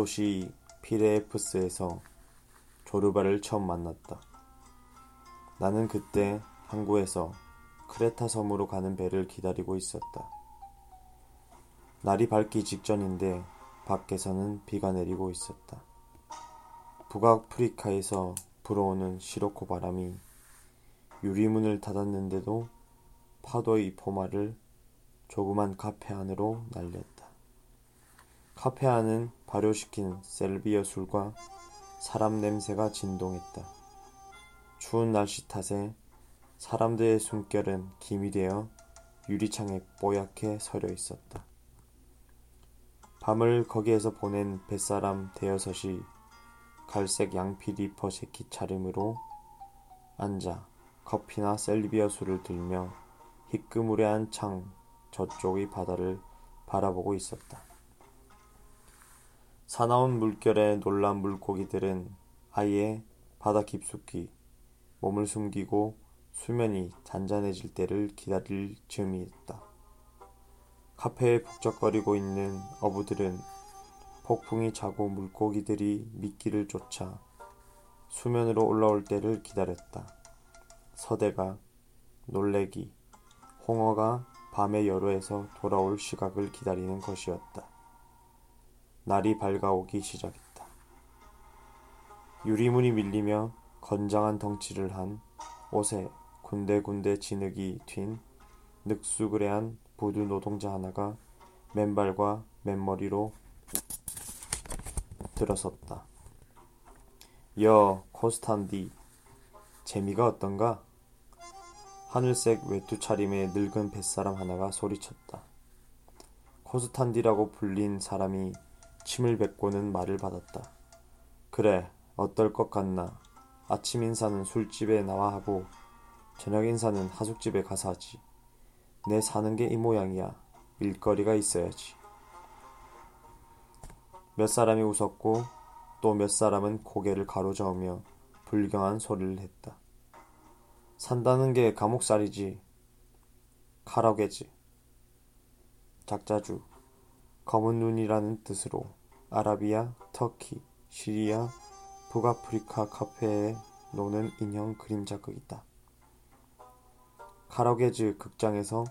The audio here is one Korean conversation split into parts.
도시 피레프스에서 조르바를 처음 만났다. 나는 그때 항구에서 크레타 섬으로 가는 배를 기다리고 있었다. 날이 밝기 직전인데 밖에서는 비가 내리고 있었다. 북아프리카에서 불어오는 시로코 바람이 유리문을 닫았는데도 파도의 포마를 조그만 카페 안으로 날렸다. 카페 안은 발효시킨 샐비어 술과 사람 냄새가 진동했다. 추운 날씨 탓에 사람들의 숨결은 김이 되어 유리창에 뽀얗게 서려 있었다. 밤을 거기에서 보낸 뱃사람 대여섯이 갈색 양피 리퍼 재킷 차림으로 앉아 커피나 셀비어 술을 들며 희끄무레한 창 저쪽의 바다를 바라보고 있었다. 사나운 물결에 놀란 물고기들은 아예 바다 깊숙이 몸을 숨기고 수면이 잔잔해질 때를 기다릴 즈음이었다. 카페에 북적거리고 있는 어부들은 폭풍이 자고 물고기들이 미끼를 쫓아 수면으로 올라올 때를 기다렸다. 서대가 놀래기, 홍어가 밤의 여로에서 돌아올 시각을 기다리는 것이었다. 날이 밝아오기 시작했다. 유리문이 밀리며 건장한 덩치를 한 옷에 군데군데 진흙이 튄 늑수그레한 부두 노동자 하나가 맨발과 맨머리로 들어섰다. 여 코스탄디 재미가 어떤가? 하늘색 외투 차림의 늙은 뱃사람 하나가 소리쳤다. 코스탄디라고 불린 사람이 침을 뱉고는 말을 받았다. 그래, 어떨 것 같나. 아침 인사는 술집에 나와 하고 저녁 인사는 하숙집에 가서 하지. 내 사는 게 이 모양이야. 일거리가 있어야지. 몇 사람이 웃었고 또 몇 사람은 고개를 가로저으며 불경한 소리를 했다. 산다는 게 감옥살이지. 카라게지. 작자주. 검은 눈이라는 뜻으로 아라비아, 터키, 시리아, 북아프리카 카페에 노는 인형 그림자극이다. 카라게즈 극장에서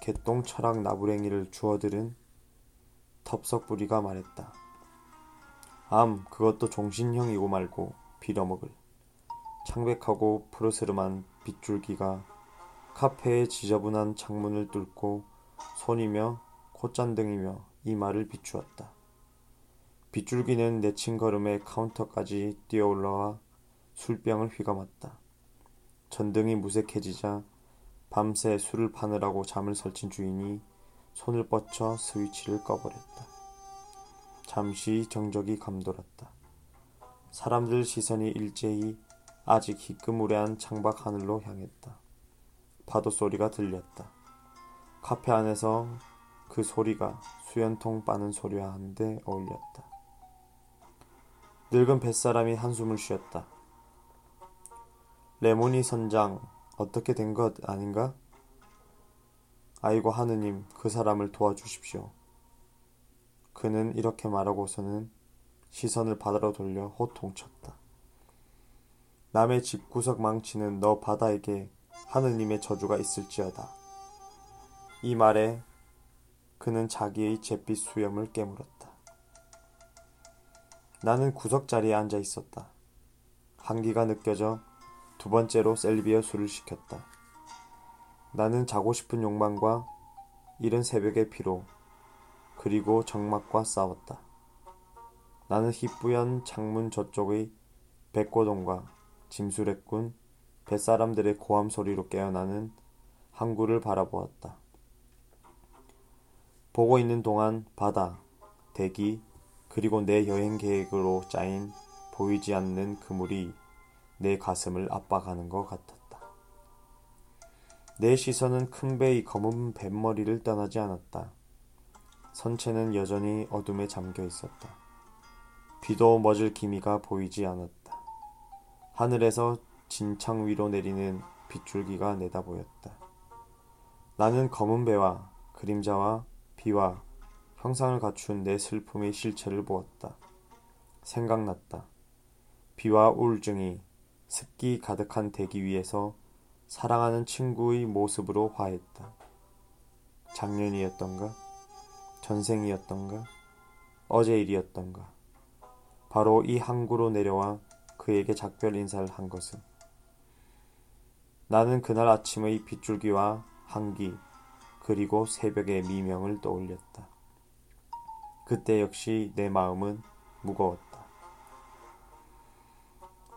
개똥 철학 나부랭이를 주워들은 텁석부리가 말했다. 암, 그것도 종신형이고 말고 빌어먹을. 창백하고 푸르스름한 빛줄기가 카페의 지저분한 창문을 뚫고 손이며 콧잔등이며 이마를 비추었다. 빛줄기는 내친 걸음에 카운터까지 뛰어올라와 술병을 휘감았다. 전등이 무색해지자 밤새 술을 파느라고 잠을 설친 주인이 손을 뻗쳐 스위치를 꺼버렸다. 잠시 정적이 감돌았다. 사람들 시선이 일제히 아직 희끄무레한 창밖 하늘로 향했다. 파도 소리가 들렸다. 카페 안에서 그 소리가 수연통 빠는 소리와 한데 어울렸다. 늙은 뱃사람이 한숨을 쉬었다. 레모니 선장 어떻게 된 것 아닌가? 아이고 하느님 그 사람을 도와주십시오. 그는 이렇게 말하고서는 시선을 바다로 돌려 호통쳤다. 남의 집구석 망치는 너 바다에게 하느님의 저주가 있을지어다. 이 말에 그는 자기의 잿빛 수염을 깨물었다. 나는 구석 자리에 앉아 있었다. 한기가 느껴져 두 번째로 셀비어 술을 시켰다. 나는 자고 싶은 욕망과 이른 새벽의 피로 그리고 정막과 싸웠다. 나는 희뿌연 창문 저쪽의 백고동과 짐수레꾼 뱃사람들의 고함 소리로 깨어나는 항구를 바라보았다. 보고 있는 동안 바다, 대기, 그리고 내 여행 계획으로 짜인 보이지 않는 그물이 내 가슴을 압박하는 것 같았다. 내 시선은 큰 배의 검은 뱃머리를 떠나지 않았다. 선체는 여전히 어둠에 잠겨 있었다. 비도 멎을 기미가 보이지 않았다. 하늘에서 진창 위로 내리는 빗줄기가 내다 보였다. 나는 검은 배와 그림자와 비와 형상을 갖춘 내 슬픔의 실체를 보았다. 생각났다. 비와 우울증이 습기 가득한 대기 위에서 사랑하는 친구의 모습으로 화했다. 작년이었던가? 전생이었던가? 어제 일이었던가? 바로 이 항구로 내려와 그에게 작별 인사를 한 것은 나는 그날 아침의 빗줄기와 한기 그리고 새벽의 미명을 떠올렸다. 그때 역시 내 마음은 무거웠다.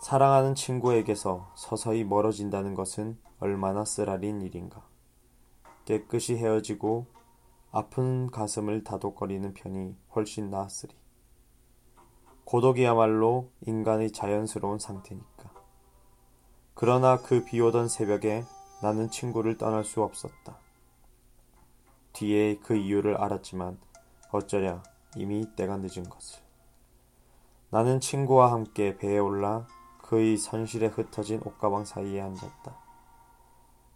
사랑하는 친구에게서 서서히 멀어진다는 것은 얼마나 쓰라린 일인가. 깨끗이 헤어지고 아픈 가슴을 다독거리는 편이 훨씬 나았으리. 고독이야말로 인간의 자연스러운 상태니까. 그러나 그 비오던 새벽에 나는 친구를 떠날 수 없었다. 뒤에 그 이유를 알았지만 어쩌랴 이미 때가 늦은 것을. 나는 친구와 함께 배에 올라 그의 선실에 흩어진 옷가방 사이에 앉았다.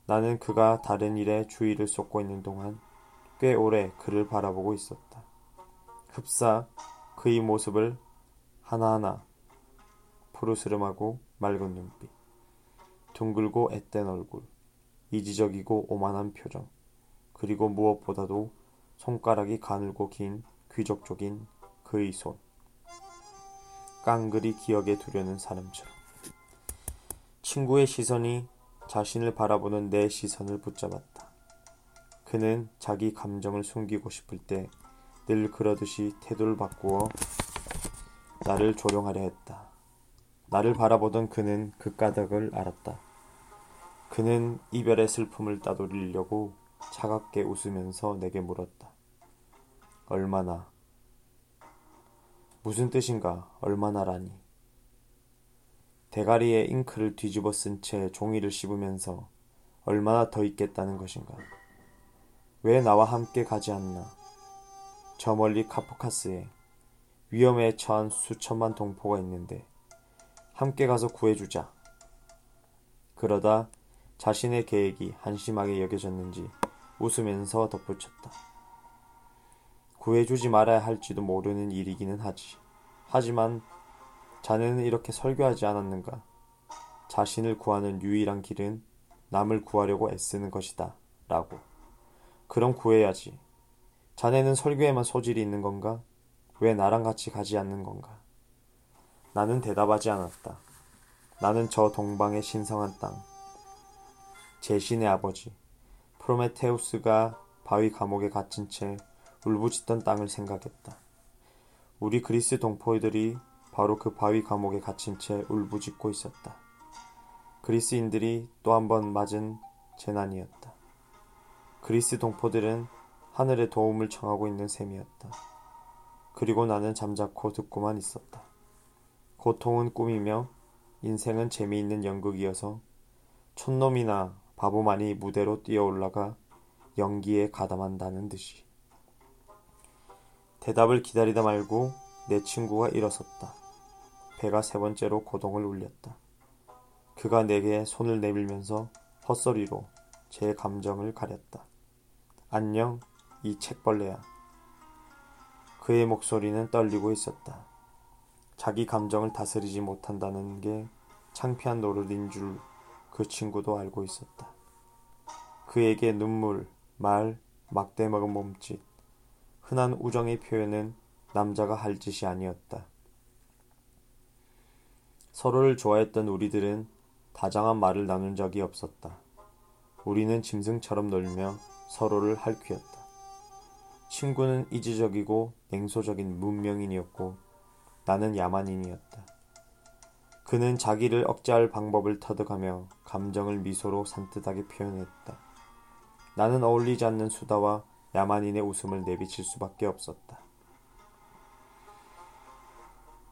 나는 그가 다른 일에 주의를 쏟고 있는 동안 꽤 오래 그를 바라보고 있었다. 흡사 그의 모습을 하나하나 푸르스름하고 맑은 눈빛, 둥글고 앳된 얼굴, 이지적이고 오만한 표정, 그리고 무엇보다도 손가락이 가늘고 긴 귀족적인 그의 손. 깡그리 기억에 두려는 사람처럼. 친구의 시선이 자신을 바라보는 내 시선을 붙잡았다. 그는 자기 감정을 숨기고 싶을 때 늘 그러듯이 태도를 바꾸어 나를 조롱하려 했다. 나를 바라보던 그는 그 까닭을 알았다. 그는 이별의 슬픔을 따돌리려고 차갑게 웃으면서 내게 물었다. 얼마나? 무슨 뜻인가? 얼마나라니? 대가리에 잉크를 뒤집어 쓴 채 종이를 씹으면서 얼마나 더 있겠다는 것인가. 왜 나와 함께 가지 않나. 저 멀리 카프카스에 위험에 처한 수천만 동포가 있는데 함께 가서 구해주자. 그러다 자신의 계획이 한심하게 여겨졌는지 웃으면서 덧붙였다. 구해주지 말아야 할지도 모르는 일이기는 하지. 하지만 자네는 이렇게 설교하지 않았는가? 자신을 구하는 유일한 길은 남을 구하려고 애쓰는 것이다. 라고. 그럼 구해야지. 자네는 설교에만 소질이 있는 건가? 왜 나랑 같이 가지 않는 건가? 나는 대답하지 않았다. 나는 저 동방의 신성한 땅, 제 신의 아버지, 프로메테우스가 바위 감옥에 갇힌 채 울부짖던 땅을 생각했다. 우리 그리스 동포들이 바로 그 바위 감옥에 갇힌 채 울부짖고 있었다. 그리스인들이 또 한 번 맞은 재난이었다. 그리스 동포들은 하늘의 도움을 청하고 있는 셈이었다. 그리고 나는 잠자코 듣고만 있었다. 고통은 꿈이며 인생은 재미있는 연극이어서 촌놈이나 바보만이 무대로 뛰어 올라가 연기에 가담한다는 듯이. 대답을 기다리다 말고 내 친구가 일어섰다. 배가 세 번째로 고동을 울렸다. 그가 내게 손을 내밀면서 헛소리로 제 감정을 가렸다. 안녕, 이 책벌레야. 그의 목소리는 떨리고 있었다. 자기 감정을 다스리지 못한다는 게 창피한 노릇인 줄 그 친구도 알고 있었다. 그에게 눈물, 말, 막대 먹은 몸짓, 흔한 우정의 표현은 남자가 할 짓이 아니었다. 서로를 좋아했던 우리들은 다정한 말을 나눈 적이 없었다. 우리는 짐승처럼 놀며 서로를 할퀴었다. 친구는 이지적이고 냉소적인 문명인이었고 나는 야만인이었다. 그는 자기를 억제할 방법을 터득하며 감정을 미소로 산뜻하게 표현했다. 나는 어울리지 않는 수다와 야만인의 웃음을 내비칠 수밖에 없었다.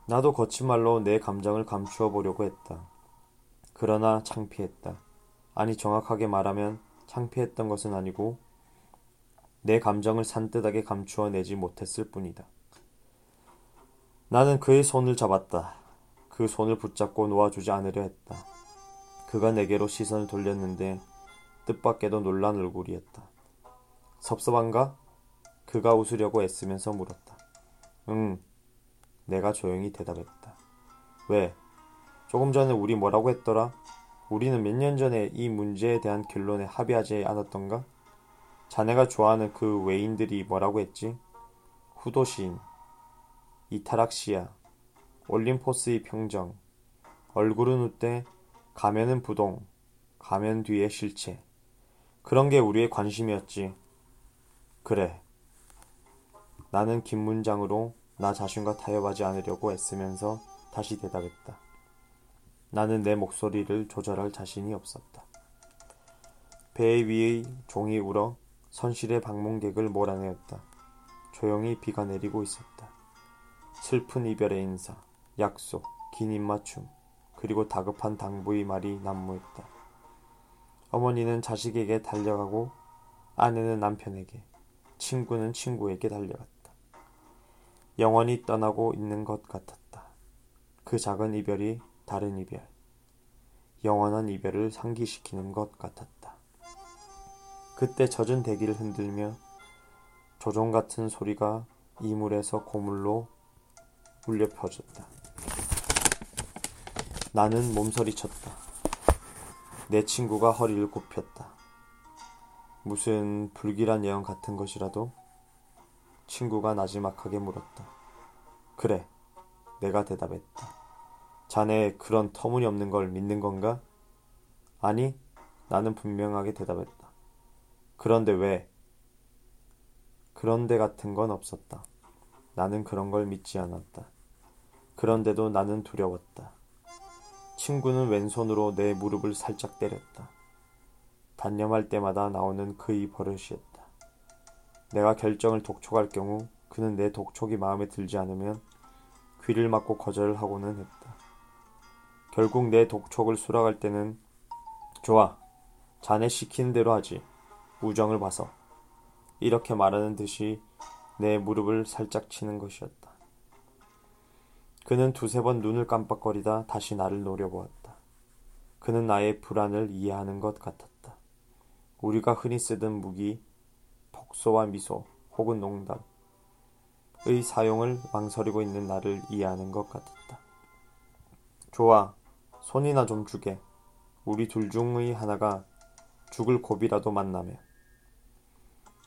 나도 거친 말로 내 감정을 감추어 보려고 했다. 그러나 창피했다. 아니 정확하게 말하면 창피했던 것은 아니고 내 감정을 산뜻하게 감추어 내지 못했을 뿐이다. 나는 그의 손을 잡았다. 그 손을 붙잡고 놓아주지 않으려 했다. 그가 내게로 시선을 돌렸는데 뜻밖에도 놀란 얼굴이었다. 섭섭한가? 그가 웃으려고 애쓰면서 물었다. 응. 내가 조용히 대답했다. 왜? 조금 전에 우리 뭐라고 했더라? 우리는 몇 년 전에 이 문제에 대한 결론에 합의하지 않았던가? 자네가 좋아하는 그 외인들이 뭐라고 했지? 후도시인, 이타락시아, 올림포스의 평정, 얼굴은 웃대, 가면은 부동, 가면 뒤에 실체. 그런 게 우리의 관심이었지. 그래. 나는 긴 문장으로 나 자신과 타협하지 않으려고 애쓰면서 다시 대답했다. 나는 내 목소리를 조절할 자신이 없었다. 배 위의 종이 울어 선실의 방문객을 몰아내었다. 조용히 비가 내리고 있었다. 슬픈 이별의 인사, 약속, 긴 입맞춤, 그리고 다급한 당부의 말이 난무했다. 어머니는 자식에게 달려가고 아내는 남편에게, 친구는 친구에게 달려갔다. 영원히 떠나고 있는 것 같았다. 그 작은 이별이 다른 이별, 영원한 이별을 상기시키는 것 같았다. 그때 젖은 대기를 흔들며 조종 같은 소리가 이물에서 고물로 울려 퍼졌다. 나는 몸서리쳤다. 내 친구가 허리를 굽혔다. 무슨 불길한 예언 같은 것이라도 친구가 나지막하게 물었다. 그래, 내가 대답했다. 자네 그런 터무니없는 걸 믿는 건가? 아니, 나는 분명하게 대답했다. 그런데 왜? 그런데 같은 건 없었다. 나는 그런 걸 믿지 않았다. 그런데도 나는 두려웠다. 친구는 왼손으로 내 무릎을 살짝 때렸다. 단념할 때마다 나오는 그의 버릇이었다. 내가 결정을 독촉할 경우 그는 내 독촉이 마음에 들지 않으면 귀를 막고 거절을 하고는 했다. 결국 내 독촉을 수락할 때는 좋아. 자네 시키는 대로 하지. 우정을 봐서. 이렇게 말하는 듯이 내 무릎을 살짝 치는 것이었다. 그는 두세 번 눈을 깜빡거리다 다시 나를 노려보았다. 그는 나의 불안을 이해하는 것 같았다. 우리가 흔히 쓰던 무기, 복소와 미소 혹은 농담의 사용을 망설이고 있는 나를 이해하는 것 같았다. 좋아, 손이나 좀 주게. 우리 둘 중의 하나가 죽을 고비라도 만나며.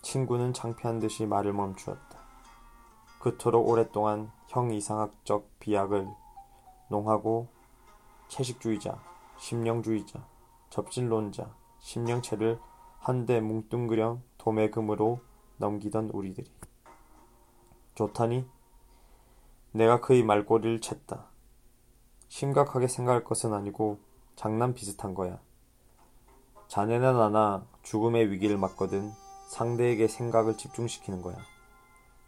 친구는 창피한 듯이 말을 멈추었다. 그토록 오랫동안 형 이상학적 비약을 농하고 채식주의자, 심령주의자, 접진론자, 심령체를 한데 뭉뚱그려 도매금으로 넘기던 우리들이. 좋다니? 내가 그의 말꼬리를 챘다. 심각하게 생각할 것은 아니고 장난 비슷한 거야. 자네나 나나 죽음의 위기를 맞거든 상대에게 생각을 집중시키는 거야.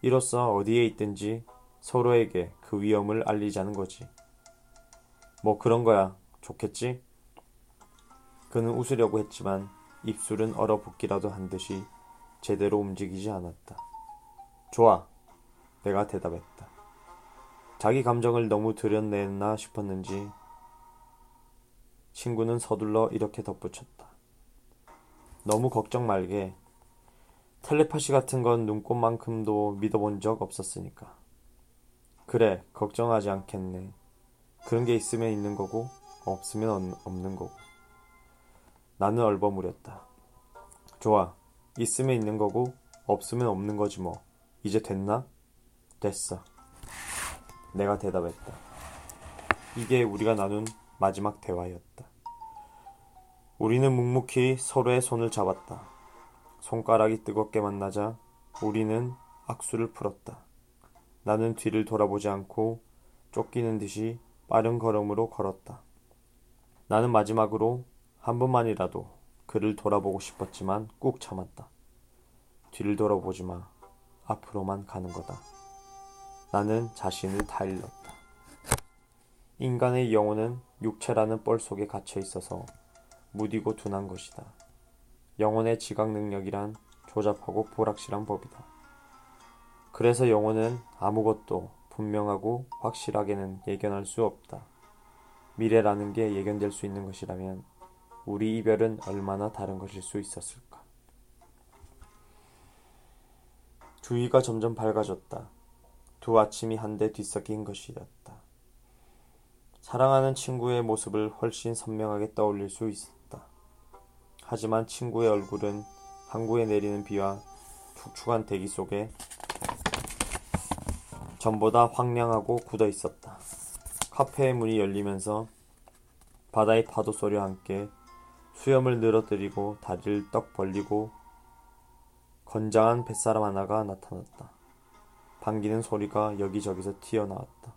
이로써 어디에 있든지 서로에게 그 위험을 알리자는 거지. 뭐 그런 거야. 좋겠지? 그는 웃으려고 했지만 입술은 얼어붙기라도 한 듯이 제대로 움직이지 않았다. 좋아. 내가 대답했다. 자기 감정을 너무 들여냈나 싶었는지 친구는 서둘러 이렇게 덧붙였다. 너무 걱정 말게. 텔레파시 같은 건 눈꽃만큼도 믿어본 적 없었으니까. 그래, 걱정하지 않겠네. 그런 게 있으면 있는 거고, 없으면 없는 거고. 나는 얼버무렸다. 좋아. 있으면 있는 거고, 없으면 없는 거지 뭐. 이제 됐나? 됐어. 내가 대답했다. 이게 우리가 나눈 마지막 대화였다. 우리는 묵묵히 서로의 손을 잡았다. 손가락이 뜨겁게 만나자 우리는 악수를 풀었다. 나는 뒤를 돌아보지 않고 쫓기는 듯이 빠른 걸음으로 걸었다. 나는 마지막으로 한 번만이라도 그를 돌아보고 싶었지만 꾹 참았다. 뒤를 돌아보지 마. 앞으로만 가는 거다. 나는 자신을 다 잃었다. 인간의 영혼은 육체라는 뻘 속에 갇혀 있어서 무디고 둔한 것이다. 영혼의 지각 능력이란 조잡하고 불확실한 법이다. 그래서 영혼은 아무것도 분명하고 확실하게는 예견할 수 없다. 미래라는 게 예견될 수 있는 것이라면 우리 이별은 얼마나 다른 것일 수 있었을까. 주위가 점점 밝아졌다. 두 아침이 한데 뒤섞인 것이었다. 사랑하는 친구의 모습을 훨씬 선명하게 떠올릴 수 있었다. 하지만 친구의 얼굴은 항구에 내리는 비와 축축한 대기 속에 전보다 황량하고 굳어 있었다. 카페의 문이 열리면서 바다의 파도 소리와 함께 수염을 늘어뜨리고 다리를 떡 벌리고 건장한 뱃사람 하나가 나타났다. 반기는 소리가 여기저기서 튀어나왔다.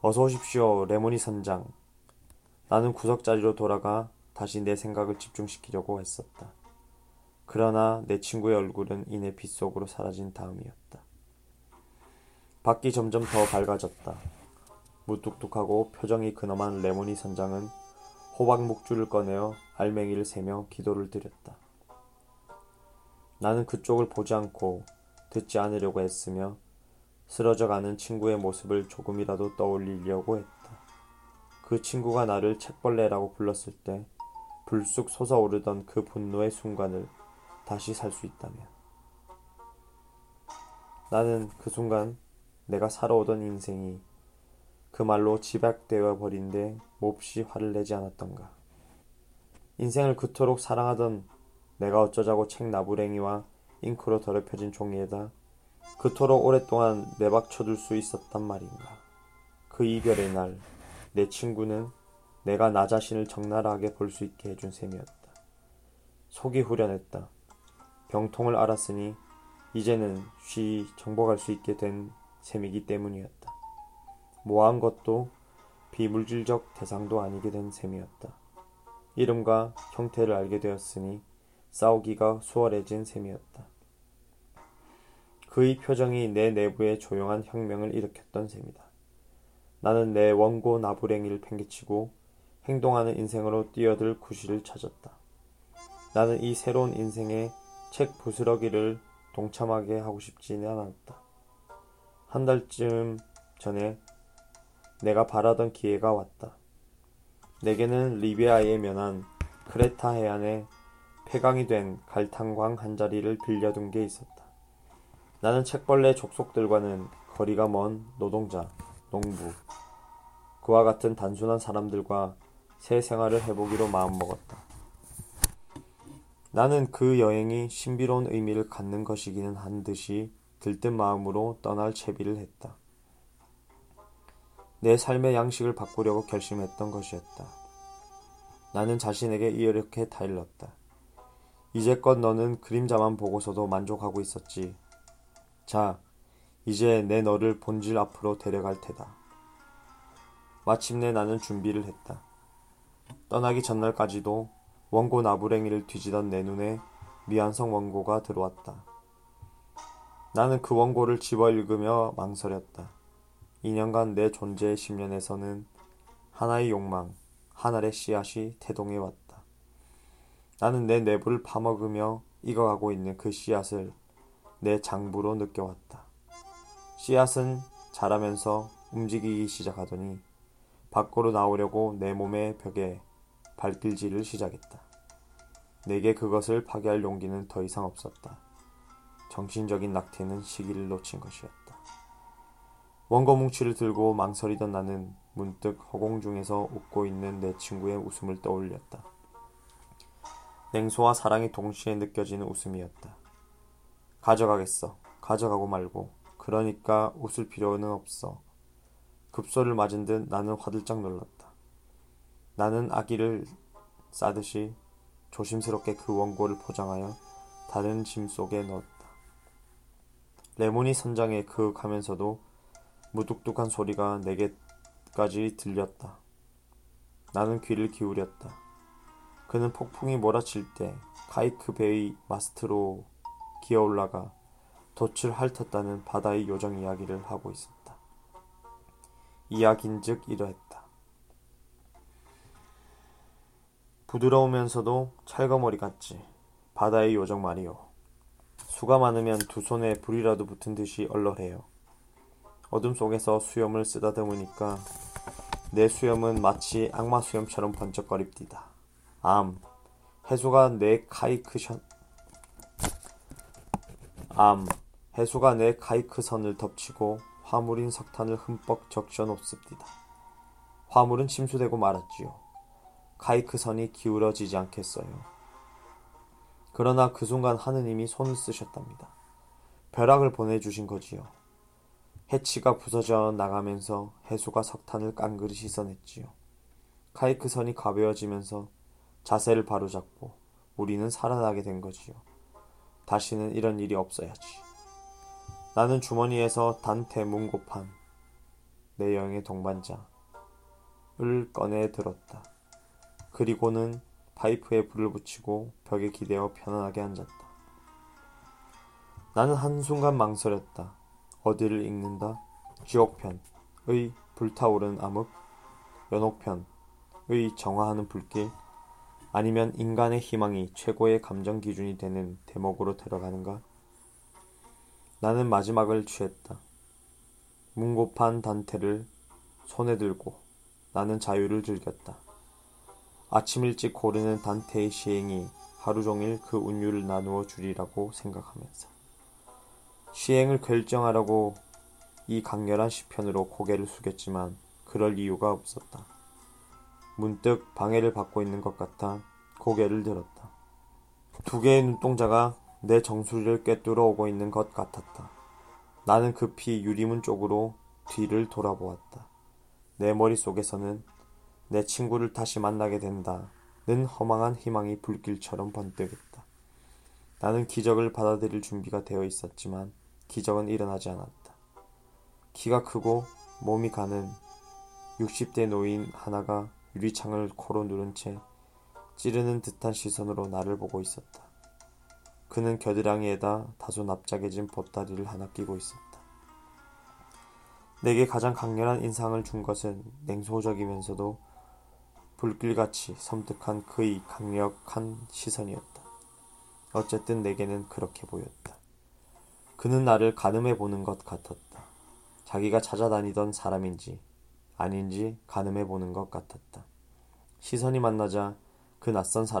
어서 오십시오, 레모니 선장. 나는 구석자리로 돌아가 다시 내 생각을 집중시키려고 했었다. 그러나 내 친구의 얼굴은 이내 빗속으로 사라진 다음이었다. 밖이 점점 더 밝아졌다. 무뚝뚝하고 표정이 근엄한 레모니 선장은 호박 목줄을 꺼내어 알맹이를 세며 기도를 드렸다. 나는 그쪽을 보지 않고 듣지 않으려고 했으며 쓰러져 가는 친구의 모습을 조금이라도 떠올리려고 했다. 그 친구가 나를 책벌레라고 불렀을 때 불쑥 솟아오르던 그 분노의 순간을 다시 살 수 있다면. 나는 그 순간 내가 살아오던 인생이 그 말로 집약되어 버린데 몹시 화를 내지 않았던가. 인생을 그토록 사랑하던 내가 어쩌자고 책 나부랭이와 잉크로 더럽혀진 종이에다 그토록 오랫동안 내박쳐둘 수 있었단 말인가. 그 이별의 날, 내 친구는 내가 나 자신을 적나라하게 볼 수 있게 해준 셈이었다. 속이 후련했다. 병통을 알았으니 이제는 쉬 정복할 수 있게 된 셈이기 때문이었다. 모한 것도 비물질적 대상도 아니게 된 셈이었다. 이름과 형태를 알게 되었으니 싸우기가 수월해진 셈이었다. 그의 표정이 내 내부에 조용한 혁명을 일으켰던 셈이다. 나는 내 원고 나부랭이를 팽개치고 행동하는 인생으로 뛰어들 구실을 찾았다. 나는 이 새로운 인생의 책 부스러기를 동참하게 하고 싶지는 않았다. 한 달쯤 전에 내가 바라던 기회가 왔다. 내게는 리비아에 면한 크레타 해안에 폐광이 된 갈탄광 한 자리를 빌려둔 게 있었다. 나는 책벌레 족속들과는 거리가 먼 노동자, 농부, 그와 같은 단순한 사람들과 새 생활을 해보기로 마음먹었다. 나는 그 여행이 신비로운 의미를 갖는 것이기는 한 듯이 들뜬 마음으로 떠날 채비를 했다. 내 삶의 양식을 바꾸려고 결심했던 것이었다. 나는 자신에게 이렇게 타일렀다. 이제껏 너는 그림자만 보고서도 만족하고 있었지. 자, 이제 내 너를 본질 앞으로 데려갈 테다. 마침내 나는 준비를 했다. 떠나기 전날까지도 원고 나부랭이를 뒤지던 내 눈에 미완성 원고가 들어왔다. 나는 그 원고를 집어 읽으며 망설였다. 2년간 내 존재의 심년에서는 하나의 욕망, 하나의 씨앗이 태동해 왔다. 나는 내 내부를 파먹으며 익어가고 있는 그 씨앗을 내 장부로 느껴왔다. 씨앗은 자라면서 움직이기 시작하더니 밖으로 나오려고 내 몸의 벽에 발길질을 시작했다. 내게 그것을 파괴할 용기는 더 이상 없었다. 정신적인 낙태는 시기를 놓친 것이었다. 원고 뭉치를 들고 망설이던 나는 문득 허공 중에서 웃고 있는 내 친구의 웃음을 떠올렸다. 냉소와 사랑이 동시에 느껴지는 웃음이었다. 가져가겠어. 가져가고 말고. 그러니까 웃을 필요는 없어. 급소를 맞은 듯 나는 화들짝 놀랐다. 나는 아기를 싸듯이 조심스럽게 그 원고를 포장하여 다른 짐 속에 넣었다. 레몬이 선장에 그윽하면서도 무뚝뚝한 소리가 내게까지 들렸다. 나는 귀를 기울였다. 그는 폭풍이 몰아칠 때 카이크 베이 마스트로 기어올라가 덫을 핥았다는 바다의 요정 이야기를 하고 있었다. 이야긴즉 이러했다. 부드러우면서도 찰거머리 같지. 바다의 요정 말이요. 수가 많으면 두 손에 불이라도 붙은 듯이 얼얼해요. 어둠 속에서 수염을 쓰다듬으니까 내 수염은 마치 악마 수염처럼 번쩍거립디다. 암, 해수가 내 카이크션 암, 해수가 내 카이크 선을 덮치고 화물인 석탄을 흠뻑 적셔 놓습니다. 화물은 침수되고 말았지요. 카이크 선이 기울어지지 않겠어요. 그러나 그 순간 하느님이 손을 쓰셨답니다. 벼락을 보내주신 거지요. 해치가 부서져 나가면서 해수가 석탄을 깡그리 씻어냈지요. 카이크 선이 가벼워지면서 자세를 바로잡고 우리는 살아나게 된 거지요. 다시는 이런 일이 없어야지. 나는 주머니에서 단테 문고판, 내 여행의 동반자를 꺼내 들었다. 그리고는 파이프에 불을 붙이고 벽에 기대어 편안하게 앉았다. 나는 한순간 망설였다. 어디를 읽는다? 지옥편의 불타오른 암흑, 연옥편의 정화하는 불길, 아니면 인간의 희망이 최고의 감정 기준이 되는 대목으로 들어가는가? 나는 마지막을 취했다. 문고판 단테를 손에 들고 나는 자유를 즐겼다. 아침 일찍 고르는 단테의 시행이 하루 종일 그 운율을 나누어 주리라고 생각하면서 시행을 결정하라고 이 강렬한 시편으로 고개를 숙였지만 그럴 이유가 없었다. 문득 방해를 받고 있는 것 같아 고개를 들었다. 두 개의 눈동자가 내 정수리를 꿰뚫어 오고 있는 것 같았다. 나는 급히 유리문 쪽으로 뒤를 돌아보았다. 내 머릿속에서는 내 친구를 다시 만나게 된다는 허망한 희망이 불길처럼 번뜩였다. 나는 기적을 받아들일 준비가 되어 있었지만 기적은 일어나지 않았다. 키가 크고 몸이 가는 60대 노인 하나가 유리창을 코로 누른 채 찌르는 듯한 시선으로 나를 보고 있었다. 그는 겨드랑이에다 다소 납작해진 보따리를 하나 끼고 있었다. 내게 가장 강렬한 인상을 준 것은 냉소적이면서도 불길같이 섬뜩한 그의 강력한 시선이었다. 어쨌든 내게는 그렇게 보였다. 그는 나를 가늠해 보는 것 같았다. 자기가 찾아다니던 사람인지 아닌지 가늠해 보는 것 같았다. 시선이 만나자 그 낯선 사람